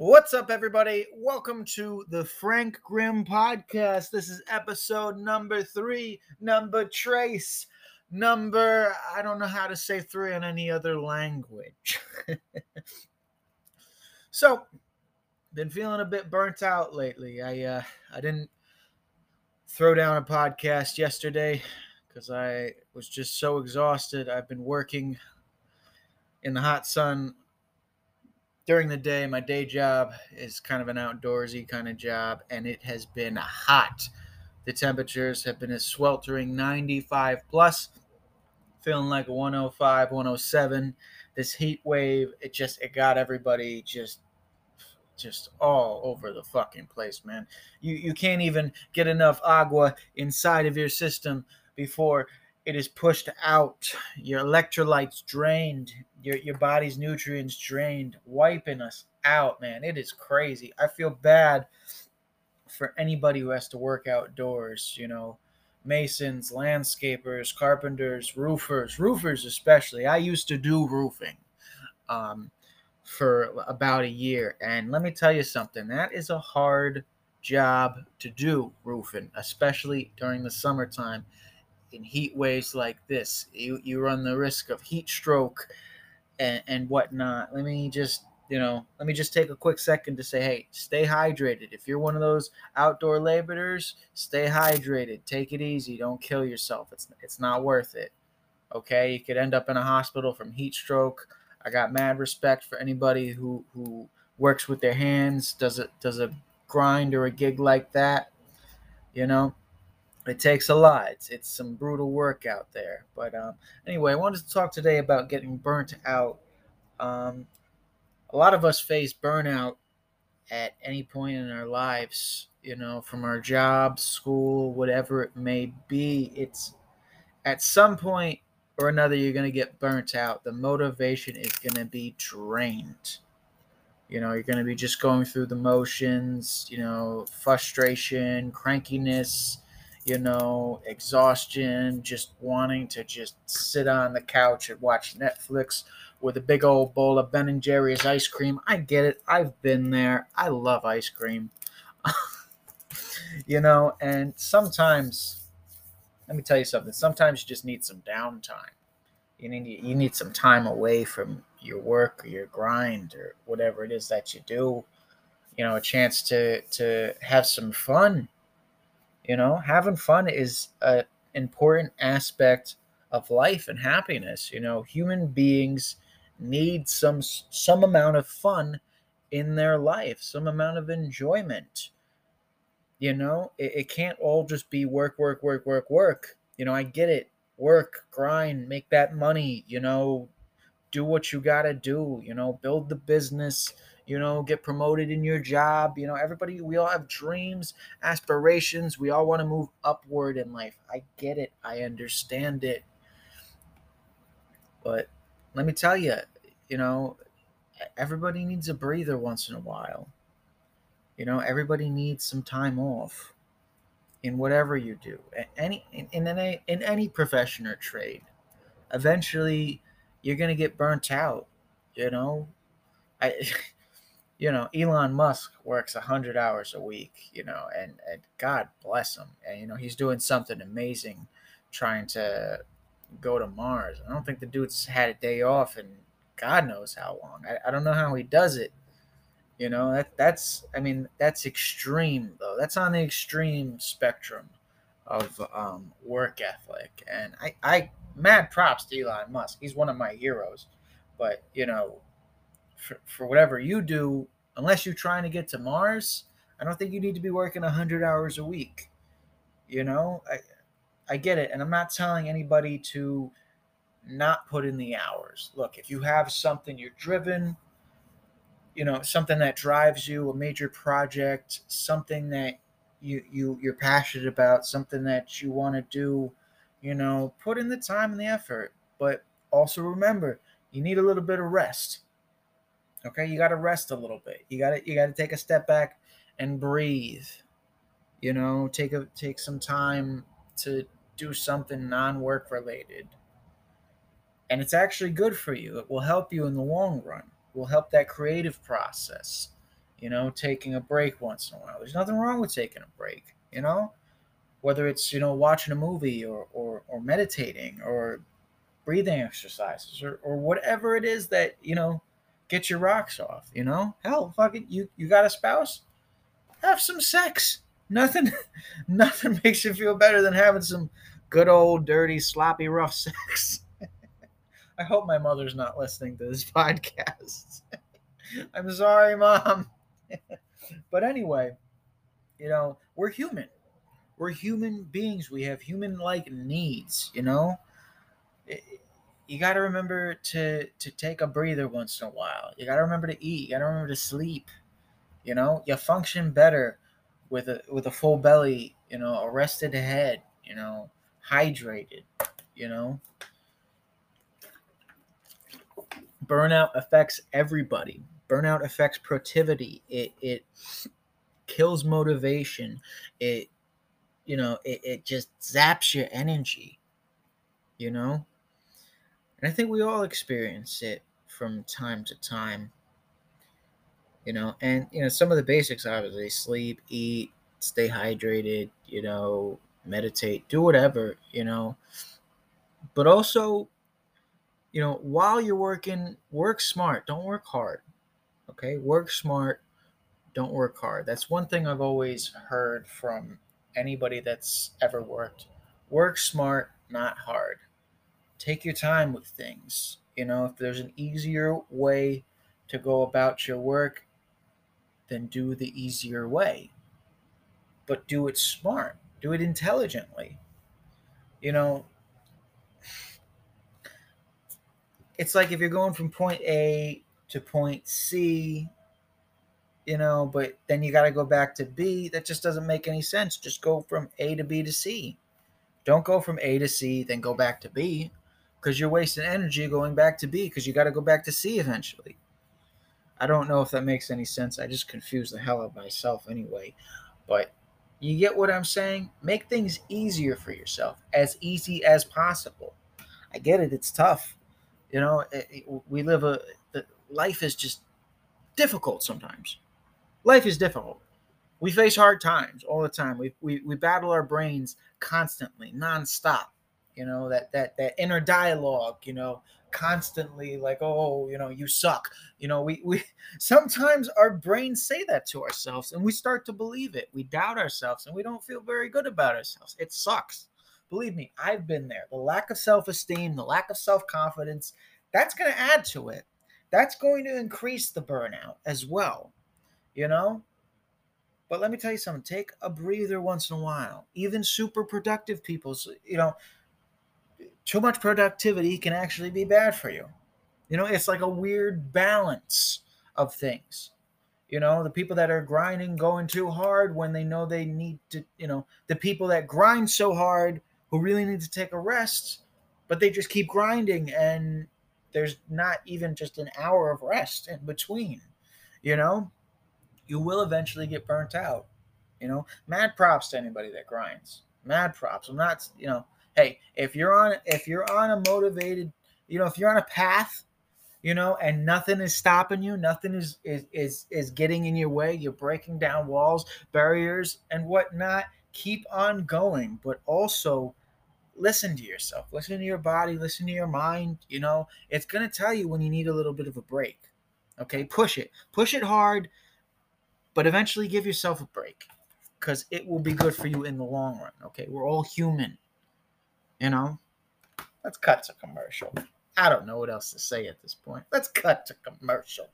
What's up, everybody? Welcome to the Frank Grimm podcast. This is episode number three, number trace, number I don't know how to say three in any other language. so, been feeling a bit burnt out lately. I uh, I didn't throw down a podcast yesterday because I was just so exhausted. I've been working in the hot sun during the day, my day job is kind of an outdoorsy kind of job, and it has been hot. The temperatures have been a sweltering 95 plus, feeling like 105, 107. This heat wave, it just it got everybody just just all over the fucking place, man. You you can't even get enough agua inside of your system before it is pushed out, your electrolytes drained, your, your body's nutrients drained, wiping us out, man. It is crazy. I feel bad for anybody who has to work outdoors, you know, masons, landscapers, carpenters, roofers, roofers especially. I used to do roofing um, for about a year. And let me tell you something that is a hard job to do, roofing, especially during the summertime in heat waves like this. You you run the risk of heat stroke and, and whatnot. Let me just you know, let me just take a quick second to say, hey, stay hydrated. If you're one of those outdoor laborers, stay hydrated. Take it easy. Don't kill yourself. It's it's not worth it. Okay, you could end up in a hospital from heat stroke. I got mad respect for anybody who who works with their hands, does it does a grind or a gig like that. You know, it takes a lot. It's, it's some brutal work out there. But um, anyway, I wanted to talk today about getting burnt out. Um, a lot of us face burnout at any point in our lives, you know, from our job, school, whatever it may be. It's at some point or another, you're going to get burnt out. The motivation is going to be drained. You know, you're going to be just going through the motions, you know, frustration, crankiness you know, exhaustion, just wanting to just sit on the couch and watch Netflix with a big old bowl of Ben and Jerry's ice cream. I get it. I've been there. I love ice cream. you know, and sometimes let me tell you something. Sometimes you just need some downtime. You need you need some time away from your work or your grind or whatever it is that you do. You know, a chance to to have some fun you know, having fun is an important aspect of life and happiness. You know, human beings need some some amount of fun in their life, some amount of enjoyment. You know, it, it can't all just be work, work, work, work, work. You know, I get it. Work, grind, make that money, you know, do what you got to do, you know, build the business, you know, get promoted in your job. You know, everybody, we all have dreams, aspirations. We all want to move upward in life. I get it. I understand it. But let me tell you, you know, everybody needs a breather once in a while. You know, everybody needs some time off in whatever you do. Any in, in any in any profession or trade. Eventually you're to get burnt out, you know? I you know, Elon Musk works 100 hours a week, you know, and, and God bless him. And, you know, he's doing something amazing trying to go to Mars. I don't think the dude's had a day off in God knows how long. I, I don't know how he does it. You know, that that's I mean, that's extreme though. That's on the extreme spectrum of um, work ethic. And I, I mad props to Elon Musk. He's one of my heroes. But, you know, for, for whatever you do, unless you're trying to get to Mars, I don't think you need to be working 100 hours a week. You know, I, I get it. And I'm not telling anybody to not put in the hours. Look, if you have something you're driven, you know, something that drives you, a major project, something that you you you're passionate about, something that you want to do, you know, put in the time and the effort. But also remember, you need a little bit of rest. Okay, you got to rest a little bit. You got to you got to take a step back and breathe. You know, take a take some time to do something non-work related. And it's actually good for you. It will help you in the long run. It will help that creative process. you know, taking a break once in a while. There's nothing wrong with taking a break, you know, whether it's, you know, watching a movie or, or, or meditating or breathing exercises or, or whatever it is that, you know, get your rocks off, you know? Hell, fucking you you got a spouse? Have some sex. Nothing nothing makes you feel better than having some good old dirty sloppy rough sex. I hope my mother's not listening to this podcast. I'm sorry, mom. but anyway, you know, we're human. We're human beings. We have human like needs, you know? You got to remember to to take a breather once in a while. You got to remember to eat. You got to remember to sleep. You know, you function better with a with a full belly, you know, a rested head, you know, hydrated, you know. Burnout affects everybody. Burnout affects productivity. It it kills motivation. It you know, it, it just zaps your energy. You know? And I think we all experience it from time to time. You know, and you know, some of the basics obviously sleep, eat, stay hydrated, you know, meditate, do whatever, you know. But also, you know, while you're working, work smart, don't work hard. Okay? Work smart, don't work hard. That's one thing I've always heard from anybody that's ever worked. Work smart, not hard. Take your time with things. You know, if there's an easier way to go about your work, then do the easier way. But do it smart, do it intelligently. You know, it's like if you're going from point A to point C, you know, but then you got to go back to B. That just doesn't make any sense. Just go from A to B to C. Don't go from A to C, then go back to B because you're wasting energy going back to B because you got to go back to C eventually. I don't know if that makes any sense. I just confuse the hell out of myself anyway. But you get what I'm saying? Make things easier for yourself, as easy as possible. I get it, it's tough. You know, it, it, we live a life is just difficult sometimes life is difficult. We face hard times all the time. We, we, we battle our brains constantly, nonstop. You know, that, that, that inner dialogue, you know, constantly like, oh, you know, you suck. You know, we, we sometimes our brains say that to ourselves and we start to believe it. We doubt ourselves and we don't feel very good about ourselves. It sucks. Believe me, I've been there. The lack of self esteem, the lack of self confidence, that's going to add to it. That's going to increase the burnout as well you know? But let me tell you something take a breather once in a while. Even super productive people, you know, too much productivity can actually be bad for you. You know, it's like a weird balance of things. You know, the people that are grinding, going too hard when they know they need to, you know, the people that grind so hard who really need to take a rest, but they just keep grinding and there's not even just an hour of rest in between, you know? you will eventually get burnt out. You know, mad props to anybody that grinds. Mad props. I'm not, you know, hey, if you're on if you're on a motivated, you know, if you're on a path, you know, and nothing is stopping you, nothing is is is is getting in your way, you're breaking down walls, barriers, and whatnot. Keep on going, but also listen to yourself, listen to your body, listen to your mind. You know, it's gonna tell you when you need a little bit of a break. Okay, push it, push it hard but eventually give yourself a break because it will be good for you in the long run. Okay, we're all human, you know. Let's cut to commercial. I don't know what else to say at this point. Let's cut to commercial.